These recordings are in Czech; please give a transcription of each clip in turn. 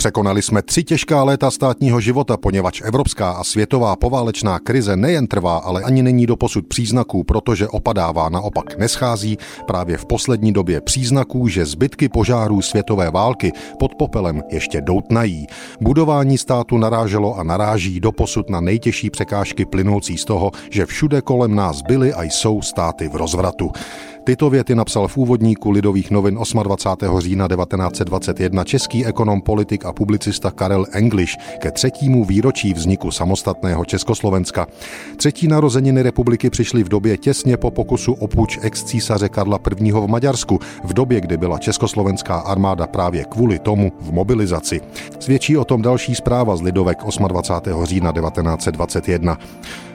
Překonali jsme tři těžká léta státního života, poněvadž evropská a světová poválečná krize nejen trvá, ale ani není doposud příznaků, protože opadává, naopak neschází právě v poslední době příznaků, že zbytky požárů světové války pod popelem ještě doutnají. Budování státu naráželo a naráží doposud na nejtěžší překážky plynoucí z toho, že všude kolem nás byly a jsou státy v rozvratu. Tyto věty napsal v úvodníku Lidových novin 28. října 1921 český ekonom, politik a publicista Karel English ke třetímu výročí vzniku samostatného Československa. Třetí narozeniny republiky přišly v době těsně po pokusu o puč ex-císaře Karla I. v Maďarsku, v době, kdy byla československá armáda právě kvůli tomu v mobilizaci. Svědčí o tom další zpráva z Lidovek 28. října 1921.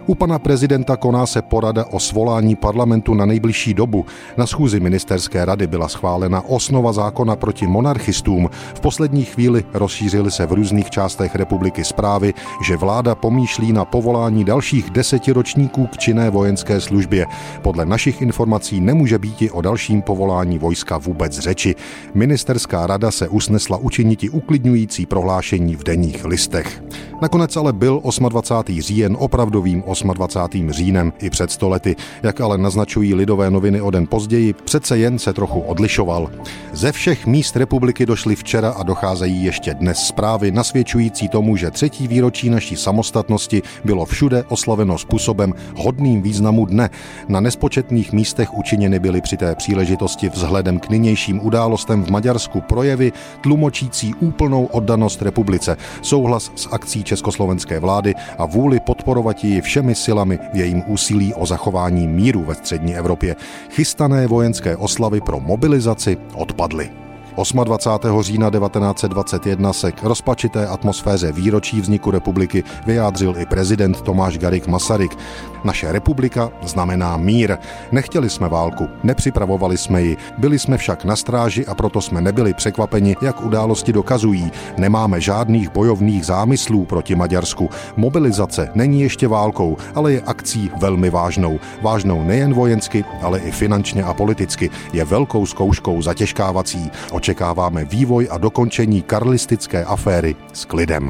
U pana prezidenta koná se porada o svolání parlamentu na nejbližší dobu. Na schůzi ministerské rady byla schválena osnova zákona proti monarchistům. V poslední chvíli rozšířily se v různých částech republiky zprávy, že vláda pomýšlí na povolání dalších deseti ročníků k činné vojenské službě. Podle našich informací nemůže být i o dalším povolání vojska vůbec řeči. Ministerská rada se usnesla učiniti uklidňující prohlášení v denních listech. Nakonec ale byl 28. říjen opravdovým 28. říjnem i před stolety, jak ale naznačují lidové noviny o den později, přece jen se trochu odlišoval. Ze všech míst republiky došly včera a docházejí ještě dnes zprávy nasvědčující tomu, že třetí výročí naší samostatnosti bylo všude oslaveno způsobem hodným významu dne. Na nespočetných místech učiněny byly při té příležitosti vzhledem k nynějším událostem v Maďarsku projevy tlumočící úplnou oddanost republice, souhlas s akcí československé vlády a vůli podporovat ji všem všemi silami v jejím úsilí o zachování míru ve střední Evropě. Chystané vojenské oslavy pro mobilizaci odpadly. bodily. 28. října 1921 se k rozpačité atmosféře výročí vzniku republiky vyjádřil i prezident Tomáš Garik Masaryk. Naše republika znamená mír. Nechtěli jsme válku, nepřipravovali jsme ji, byli jsme však na stráži a proto jsme nebyli překvapeni, jak události dokazují. Nemáme žádných bojovných zámyslů proti Maďarsku. Mobilizace není ještě válkou, ale je akcí velmi vážnou. Vážnou nejen vojensky, ale i finančně a politicky. Je velkou zkouškou zatěžkávací. Očekáváme vývoj a dokončení karlistické aféry s klidem.